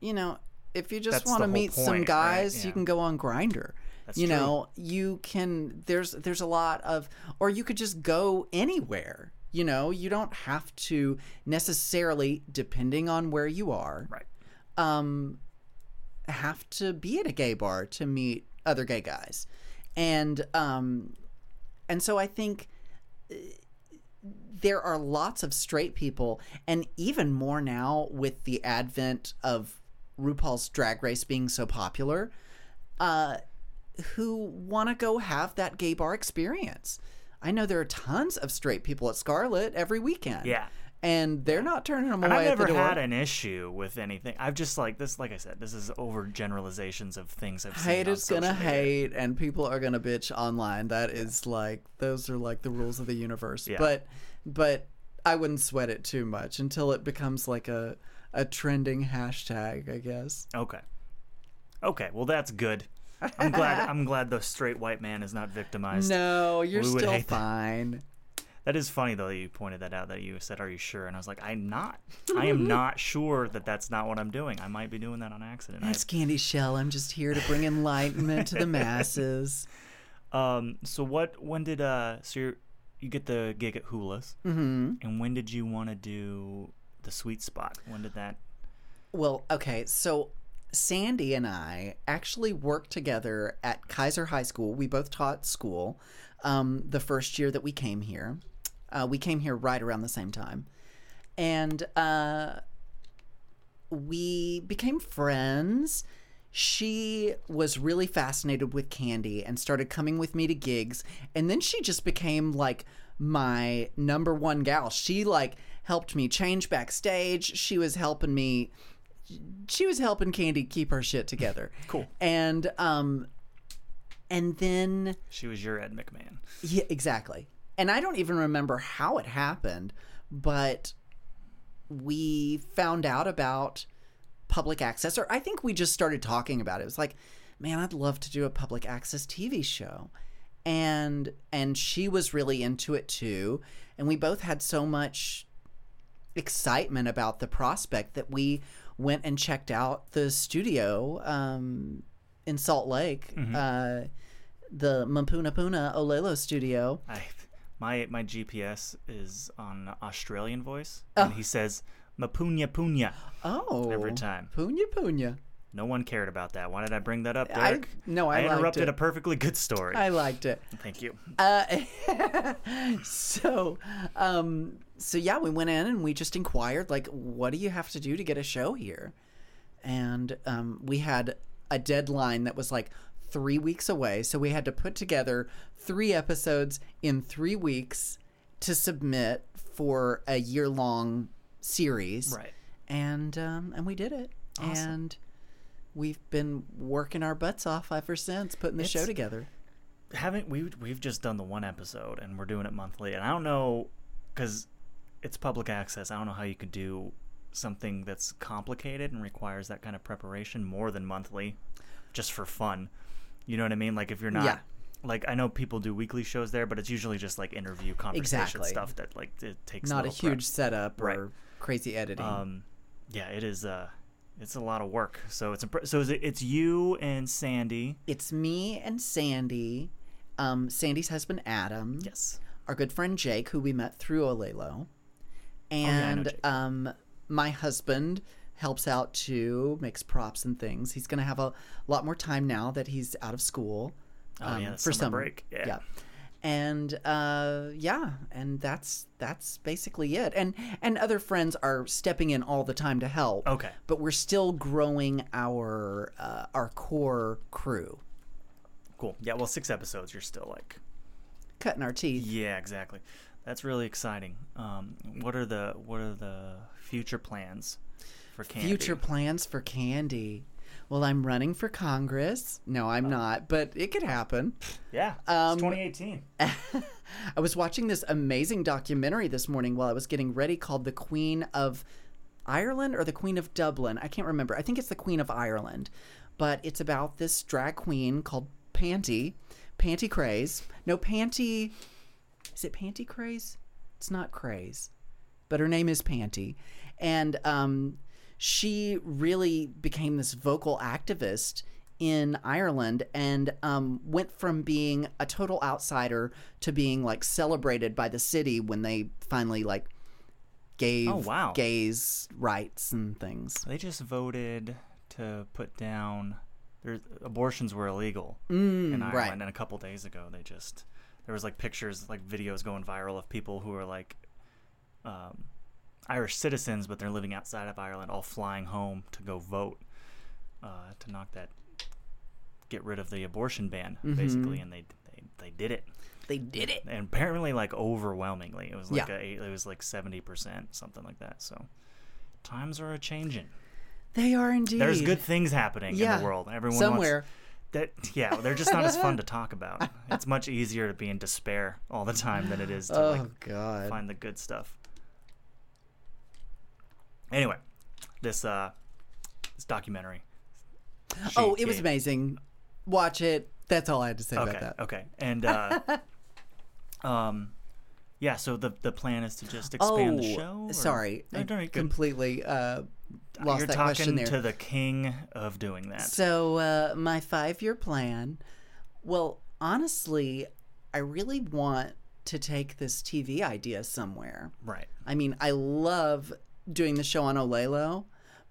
you know, if you just want to meet some point, right? guys, you can go on Grindr. That's you true. know, you can there's there's a lot of or you could just go anywhere. You know, you don't have to necessarily depending on where you are Right. um have to be at a gay bar to meet other gay guys. And um and so I think there are lots of straight people and even more now with the advent of RuPaul's drag race being so popular uh who want to go have that gay bar experience. I know there are tons of straight people at Scarlet every weekend. Yeah. and they're not turning them And away I've at the never had an issue with anything. I've just like this. Like I said, this is over generalizations of things I've seen. on Haters gonna media. hate, and people are gonna bitch online. That is like those are like the rules of the universe. Yeah. But but I wouldn't sweat it too much until it becomes like a a trending hashtag. I guess. Okay. Okay. Well, that's good. I'm glad. I'm glad the straight white man is not victimized. No, you're still hate that. fine. That is funny though that you pointed that out. That you said, "Are you sure?" And I was like, "I'm not. I am not sure that that's not what I'm doing. I might be doing that on accident." I- That's Candi Shell. I'm just here to bring enlightenment to the masses. Um. So what? When did uh? So you you get the gig at Hula's, hmm and when did you want to do the Sweet Spot? When did that? Well, okay, so Sandy and I actually worked together at Kaiser High School. We both taught school um, the first year that we came here. Uh, we came here right around the same time. And uh, we became friends. She was really fascinated with Candi and started coming with me to gigs. And then she just became like my number one gal. She like helped me change backstage. She was helping me she was helping Candi keep her shit together. Cool. And um and then She was your Ed McMahon. yeah, exactly. And I don't even remember how it happened, but we found out about public access, or I think we just started talking about it. It was like, man, I'd love to do a public access TV show. And and she was really into it too. And we both had so much excitement about the prospect that we went and checked out the studio um, in Salt Lake, uh, the Mapunapuna Olelo studio. I my my GPS is on Australian voice, Oh. and he says "mapunya punya" Oh, every time. Punya Punya. No one cared about that. Why did I bring that up, I- Derek? no, I liked interrupted a perfectly good story. I liked it. Thank you. Uh, so, um, so yeah, we went in and we just inquired, like, what do you have to do to get a show here? And um, we had a deadline that was like three weeks away, so we had to put together three episodes in three weeks to submit for a year-long series. Right. And um, and we did it. Awesome. And we've been working our butts off ever since, putting the show together. haven't we we've just done the one episode and we're doing it monthly and i don't know because it's public access i don't know how you could do something that's complicated and requires that kind of preparation more than monthly just for fun you know what i mean like if you're not Yeah. like i know people do weekly shows there but it's usually just like interview conversation Exactly. stuff that like it takes Not a prep. huge setup Right. or crazy editing. um yeah it is uh it's a lot of work so it's impre- so is it, it's you and sandy it's me and Sandy, um, Sandy's husband Adam, yes our good friend Jake, who we met through Olelo, Oh, yeah, and um, my husband helps out too, makes props and things. He's going to have a lot more time now that he's out of school. Oh, um, yeah, for summer break. Yeah. and uh, yeah, and that's that's basically it. And and other friends are stepping in all the time to help. okay but we're still growing our uh, our core crew, cool yeah well six episodes you're still like cutting our teeth. Yeah, exactly. That's really exciting. Um, what are the what are the future plans for Candi? Future plans for Candi. Well, I'm running for Congress. No, I'm not, but it could happen. Yeah, Um, it's 2018. I was watching this amazing documentary this morning while I was getting ready called The Queen of Ireland or The Queen of Dublin. I can't remember. I think it's The Queen of Ireland. But it's about this drag queen called Panti. Panti Craze. No, Panti. Is it Panti Craze? It's not Craze. But her name is Panti. And um, she really became this vocal activist in Ireland and um, went from being a total outsider to being like celebrated by the city when they finally like gave Oh, wow. gays rights and things. They just voted to put down. There's abortions were illegal Mm, in Ireland, right. and a couple days ago they just there was like pictures, like videos going viral of people who are like um, Irish citizens, but they're living outside of Ireland, all flying home to go vote uh, to knock that, get rid of the abortion ban, Mm-hmm. basically, and they they they did it. They did it. and apparently like overwhelmingly it was like Yeah. a, it was like 70% something like that so times are a changing They are indeed. there's good things happening in the world everyone somewhere. wants, that yeah they're just not as fun to talk about it's much easier to be in despair all the time than it is to Oh like God. find the good stuff anyway this uh this documentary Oh, it was amazing. Watch it. That's all I had to say okay about that. okay and uh um yeah so the the plan is to just expand the show or- Oh, sorry, No, no, you're completely uh, lost You're that question talking there. to the king of doing that. So uh, my five-year plan. Well, honestly, I really want to take this TV idea somewhere. right. I mean, I love doing the show on Olelo,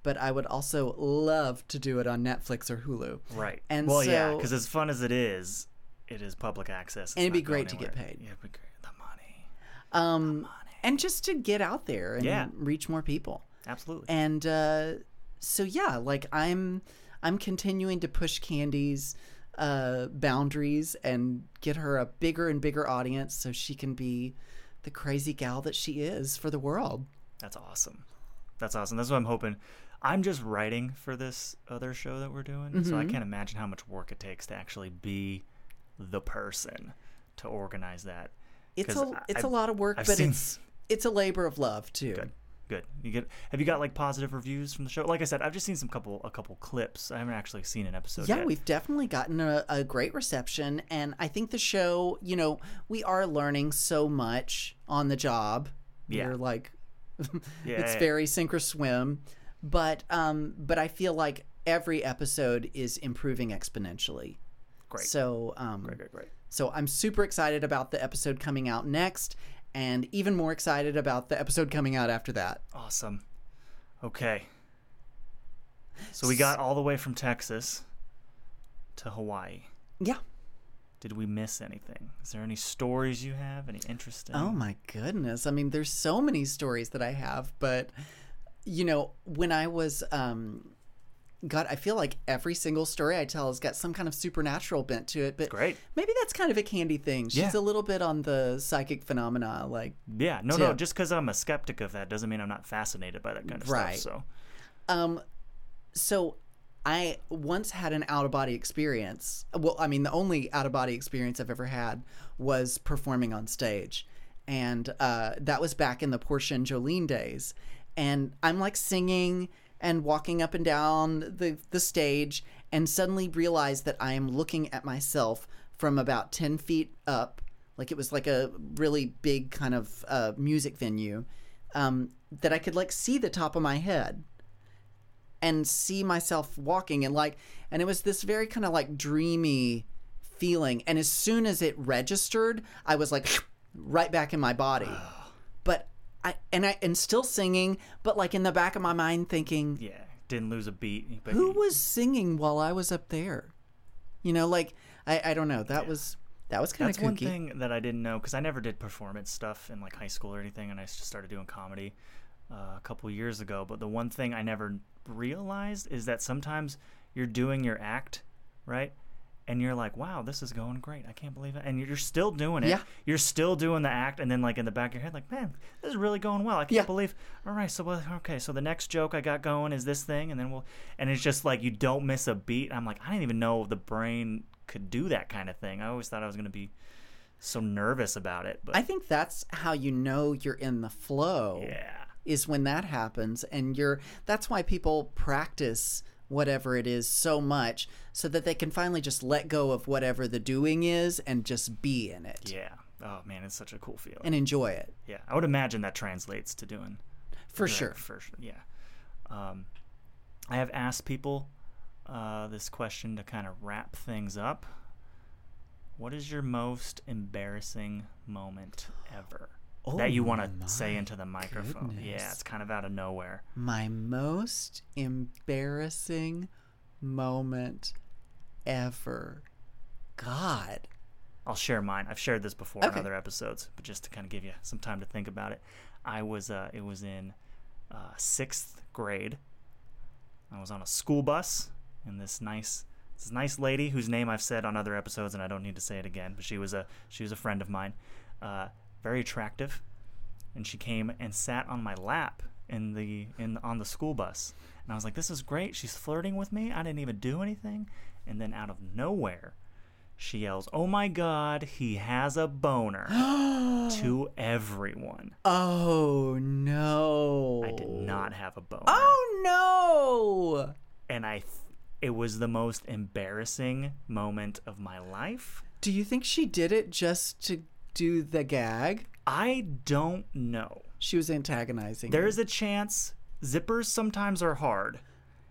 but I would also love to do it on Netflix or Hulu. Right. And well, yeah, because as fun as it is, it is public access. It's And it'd be great to get paid. Yeah, it'd be great. The money. Um, and just to get out there and Yeah. reach more people. Absolutely. and uh, so yeah like i'm i'm continuing to push Candi's uh, boundaries and get her a bigger and bigger audience so she can be the crazy gal that she is for the world That's awesome. That's awesome. That's what I'm hoping. I'm just writing for this other show that we're doing, so I Mm-hmm. can't imagine how much work it takes to actually be the person to organize that. It's a it's a I've- lot of work I've but seen- it's it's a labor of love too Good. Good. You get. Have you got like positive reviews from the show? Like I said, I've just seen some couple a couple clips. I haven't actually seen an episode yeah, yet. we've definitely gotten a, a great reception. And I think the show, you know, we are learning so much on the job. Yeah. We're like, Yeah, it's yeah. very sink or swim. But, um, but I feel like every episode is improving exponentially. Great. So, um, Great. Great. Great. so I'm super excited about the episode coming out next, and even more excited about the episode coming out after that. Awesome. Okay. So we got all the way from Texas to Hawaii. Yeah. Did we miss anything? Is there any stories you have? Any interesting? Oh my goodness. I mean, there's so many stories that I have, but you know, when I was um God, I feel like every single story I tell has got some kind of supernatural bent to it, but Great. maybe that's kind of a Candi thing. She's Yeah. a little bit on the psychic phenomena, like Yeah. No, no. Just because I'm a skeptic of that doesn't mean I'm not fascinated by that kind of Right. stuff. um so I once had an out of body experience. Well, I mean, the only out of body experience I've ever had was performing on stage. And uh, that was back in the Portia and Jolene days. And I'm like singing and walking up and down the, the stage and suddenly realize that I am looking at myself from about 10 feet up. Like it was like a really big kind of uh, music venue um, that I could like see the top of my head and see myself walking and like and it was this very kind of like dreamy feeling and as soon as it registered i was like right back in my body but i and i and still singing but like in the back of my mind thinking yeah, didn't lose a beat. But who was singing while i was up there you know like i i don't know that was that was kind of one thing that I didn't know because I never did performance stuff in like high school or anything, and I just started doing comedy uh, a couple years ago. But the one thing I never realized is that sometimes you're doing your act, right? And you're like, wow, this is going great. I can't believe it. And you're still doing it. Yeah. You're still doing the act. And then, like, in the back of your head, like, man, this is really going well. I can't Yeah. believe. All right. So, well, okay. So, the next joke I got going is this thing. And then we'll. And it's just like you don't miss a beat. I'm like, I didn't even know the brain could do that kind of thing. I always thought I was going to be so nervous about it. But i think that's how you know you're in the flow yeah. is when that happens and you're that's why people practice whatever it is so much so that they can finally just let go of whatever the doing is and just be in it Yeah. Oh, man, it's such a cool feeling. and enjoy it yeah. I would imagine that translates to doing for Right, sure For sure. Yeah. Um, I have asked people uh, this question to kind of wrap things up. What is your most embarrassing moment ever that you Oh want to say into the microphone? Yeah, it's kind of out of nowhere. my most embarrassing moment ever god I'll share mine. I've shared this before in other episodes, but just to kind of give you some time to think about it. I was uh, it was in uh, sixth grade. I was on a school bus and this nice this nice lady whose name I've said on other episodes, and I don't need to say it again. But she was a she was a friend of mine, uh, very attractive, and she came and sat on my lap in the in on the school bus, and I was like, "This is great." She's flirting with me. I didn't even do anything, and then out of nowhere, she yells, "Oh my God, he has a boner!" to everyone. Oh no. I did not have a boner. Oh no. and I, th- it was the most embarrassing moment of my life. Do you think she did it just to do the gag? I don't know. She was antagonizing. There is a chance. Zippers sometimes are hard.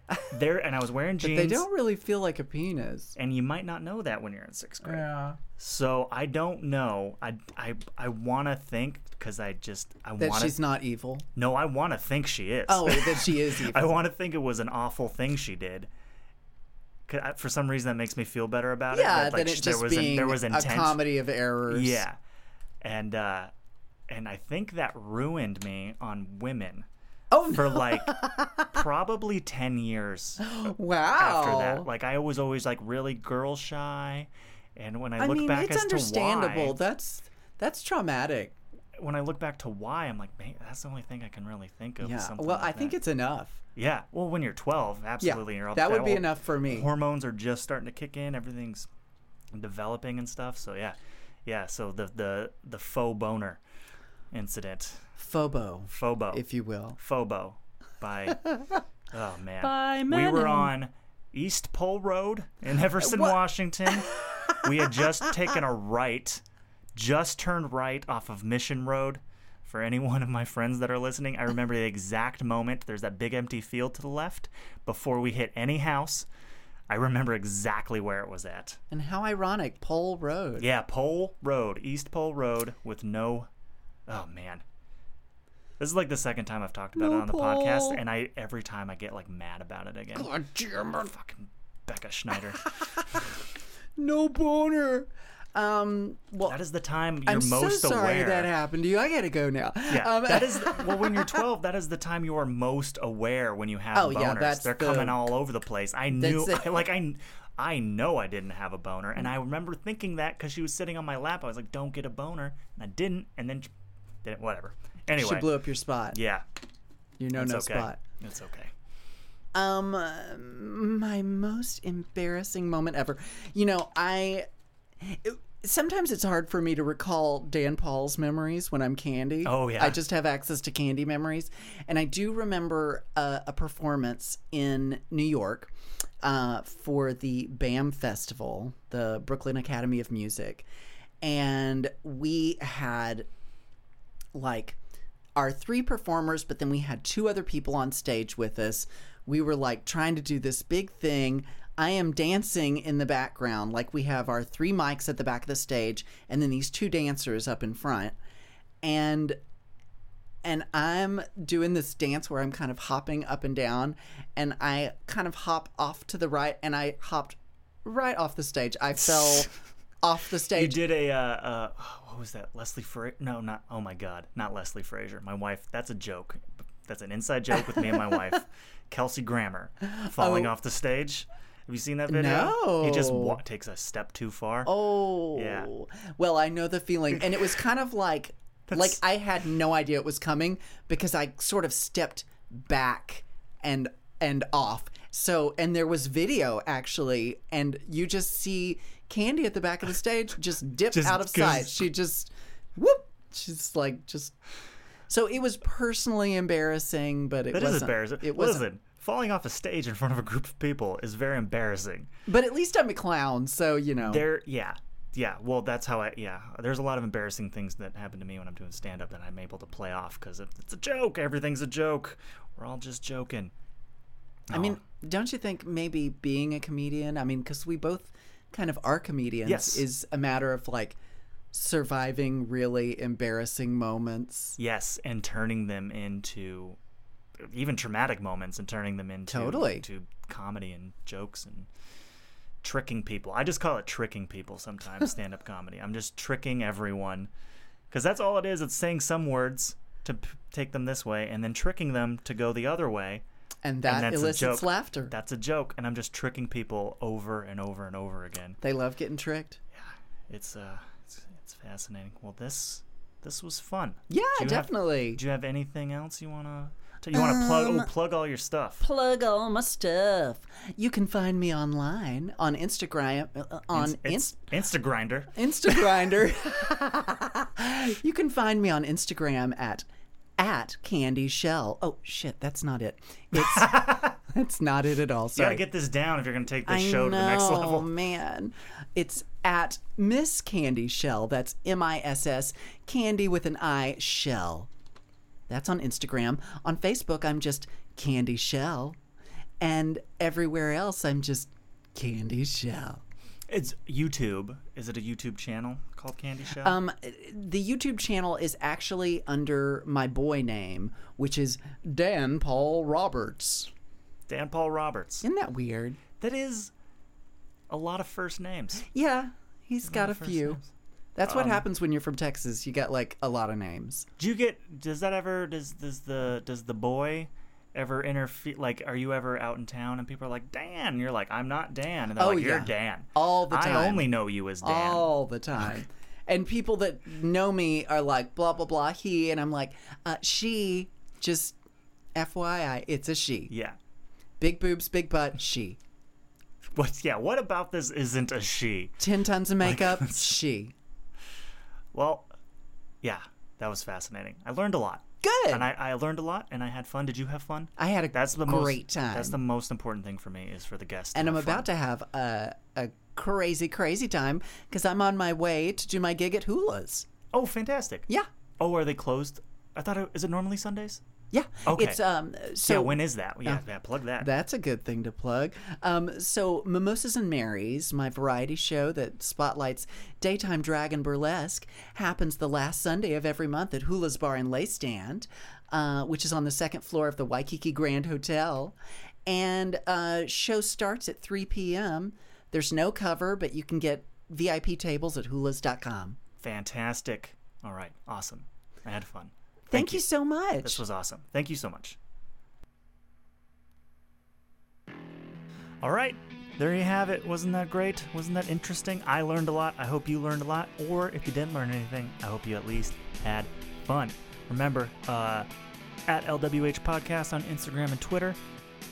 There, and I was wearing jeans. But they don't really feel like a penis. and you might not know that when you're in sixth grade. Yeah. So I don't know. I I I want to think because I just I want That want she's not evil. No, I want to think she is. Oh, that she is evil. I want to think it was an awful thing she did. I- uh, For some reason, that makes me feel better about it. yeah, that, like, that it just there was an- being there was a comedy of errors. Yeah, and uh, and I think that ruined me on women Oh no. for like probably ten years wow. after that. Like I was always like really girl shy, and when I I look mean, back it's as understandable. to why, That's that's traumatic. when I look back to why, I'm like, man, that's the only thing I can really think of. Yeah. something Well, like I think it's enough. yeah. Well, when you're 12, Yeah. absolutely, you're all, that would be all- enough for me. hormones are just starting to kick in everything's developing and stuff so yeah yeah so the the the faux boner incident. Phobo, phobo. if you will. phobo by oh man. By we were on east pole road in everson What? washington. We had just taken a right just turned right off of mission road. For any one of my friends that are listening i remember the exact moment. There's that big empty field to the left before we hit any house i remember exactly where it was at And how ironic, Pole Road. yeah, Pole Road, East Pole Road, with no. Oh man, this is like the second time I've talked about No it on the pole. podcast, and I every time I get like mad about it again. God damn it. Fucking Becca Schneider. No boner. Um. Well, that is the time you're I'm so most sorry aware. that happened to you. I gotta go now. Yeah, Um, that is well. When you're 12, that is the time you are most aware when you have Oh, boners. yeah, that's They're the- coming all over the place. I knew, I, like I, I know I didn't have a boner, and I remember thinking that because she was sitting on my lap. I was like, "Don't get a boner," and I didn't, and then didn't. Whatever. Anyway, she blew up your spot. yeah, You know, it's no okay. spot. It's okay. Um, uh, my most embarrassing moment ever. You know, I. it- sometimes it's hard for me to recall Dan Paul's memories when I'm Candi. Oh, yeah. I just have access to Candi memories, and I do remember a, a performance in New York uh, for the BAM Festival, the Brooklyn Academy of Music, and we had like our three performers, but then we had two other people on stage with us. We were like trying to do this big thing. I am dancing in the background, like we have our three mics at the back of the stage, and then these two dancers up in front. And and I'm doing this dance where I'm kind of hopping up and down, and I kind of hop off to the right, and I hopped right off the stage. I fell off the stage. You did a uh, uh, what was that? Leslie Frazier? No, not. Oh my God, not Leslie Frazier. My wife. That's a joke. That's an inside joke with me and my wife. Kelsey Grammer falling Oh. off the stage. Have you seen that video? No. He just wa- takes a step too far. Oh, Yeah. Well, I know the feeling, and it was kind of like like I had no idea it was coming because I sort of stepped back and and off. So, and there was video actually, and you just see Candi at the back of the stage just dip Just out of sight. She just whoop. She's like just. So it was personally embarrassing, but it That wasn't. embarrassing. It wasn't. Falling off a stage in front of a group of people is very embarrassing. But at least I'm a clown, so you know. There, yeah, yeah. Well, that's how I. Yeah, there's a lot of embarrassing things that happen to me when I'm doing stand up that I'm able to play off because it's a joke. Everything's a joke. We're all just joking. I mean, oh. don't you think maybe being a comedian, I mean, because we both kind of are comedians, Yes. is a matter of like surviving really embarrassing moments? Yes, and turning them into even traumatic moments and turning them into Totally. into comedy and jokes and tricking people. I just call it tricking people sometimes stand up comedy. I'm just tricking everyone cuz that's all it is. It's saying some words to p- take them this way and then tricking them to go the other way And that that's a elicits laughter. That's a joke, and I'm just tricking people over and over and over again. they love getting tricked. Yeah, it's uh, it's, it's fascinating. Well, this this was fun. Yeah, Do you have- definitely. Do you have anything else you wanna? You wanna plug? Um, Oh, plug all your stuff. Plug all my stuff. You can find me online on Instagram. Uh, on It's Inst- Instagrinder. Instagrinder. you can find me on Instagram at at Candi Shell. Oh shit, that's not it. It's that's not it at all. You Sorry. gotta get this down if you're gonna take this I show know, to the next level. Oh man. It's at Miss Candi Shell. That's M I S S Candi with an I Shell. That's on Instagram. On Facebook, I'm just Candi Shell, and everywhere else, I'm just Candi Shell. It's YouTube. Is it a YouTube channel called Candi Shell? Um, the YouTube channel is actually under my boy name, which is Dan Paul Roberts. Dan Paul Roberts. Isn't that weird? That is a lot of first names. Yeah, he's got a few. names. That's what Um, happens when you're from Texas. You get like a lot of names. Do you get? Does that ever? Does does the does the boy ever interfere? Like, are you ever out in town and people are like Dan? You're like, I'm not Dan, and they're Oh, like, You're yeah. Dan. All the time. I only know you as Dan. All the time. And people that know me are like, blah, blah, blah, he. And I'm like, uh, she, just FYI, it's a she. Yeah. Big boobs, big butt, she. What? Yeah. What about this? Isn't a she? 10 tons of makeup, she. Well, yeah. That was fascinating. I learned a lot. Good. And I, I learned a lot, and I had fun. Did you have fun? I had a That's the great most, time. That's the most important thing for me is for the guests. and I'm about to have a, a crazy, crazy time because I'm on my way to do my gig at Hula's. Oh, fantastic. Yeah. Oh, are they closed? I thought it is it normally Sundays? Yeah. Okay. It's, um, so yeah. When is that? Yeah. yeah plug that. That's a good thing to plug. Um, so, Mimosas and Marys, my variety show that spotlights daytime drag and burlesque, happens the last Sunday of every month at Hula's Bar and Lei Stand, uh, which is on the second floor of the Waikiki Grand Hotel. And uh, show starts at 3 p.m. There's no cover, but you can get VIP tables at hulas.com. Fantastic. All right. Awesome. I had fun. Thank, you so much. This was awesome. Thank you so much. All right. There you have it. Wasn't that great? Wasn't that interesting? I learned a lot. I hope you learned a lot. Or if you didn't learn anything, I hope you at least had fun. Remember, uh, at LWH Podcast on Instagram and Twitter.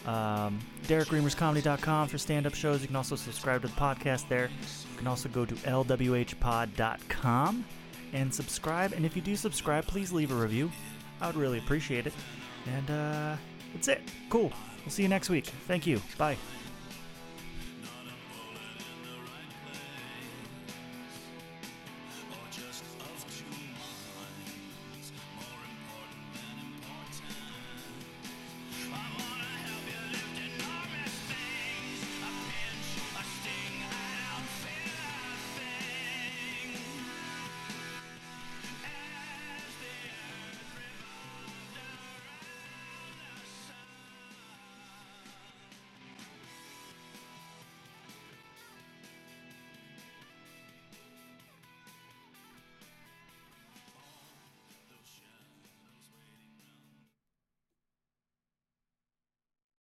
Um, DerekReamersComedy.com for stand up shows. You can also subscribe to the podcast there. You can also go to LWHpod.com and subscribe. And if you do subscribe, please leave a review. I would really appreciate it. And uh, that's it. Cool. We'll see you next week. Thank you. Bye.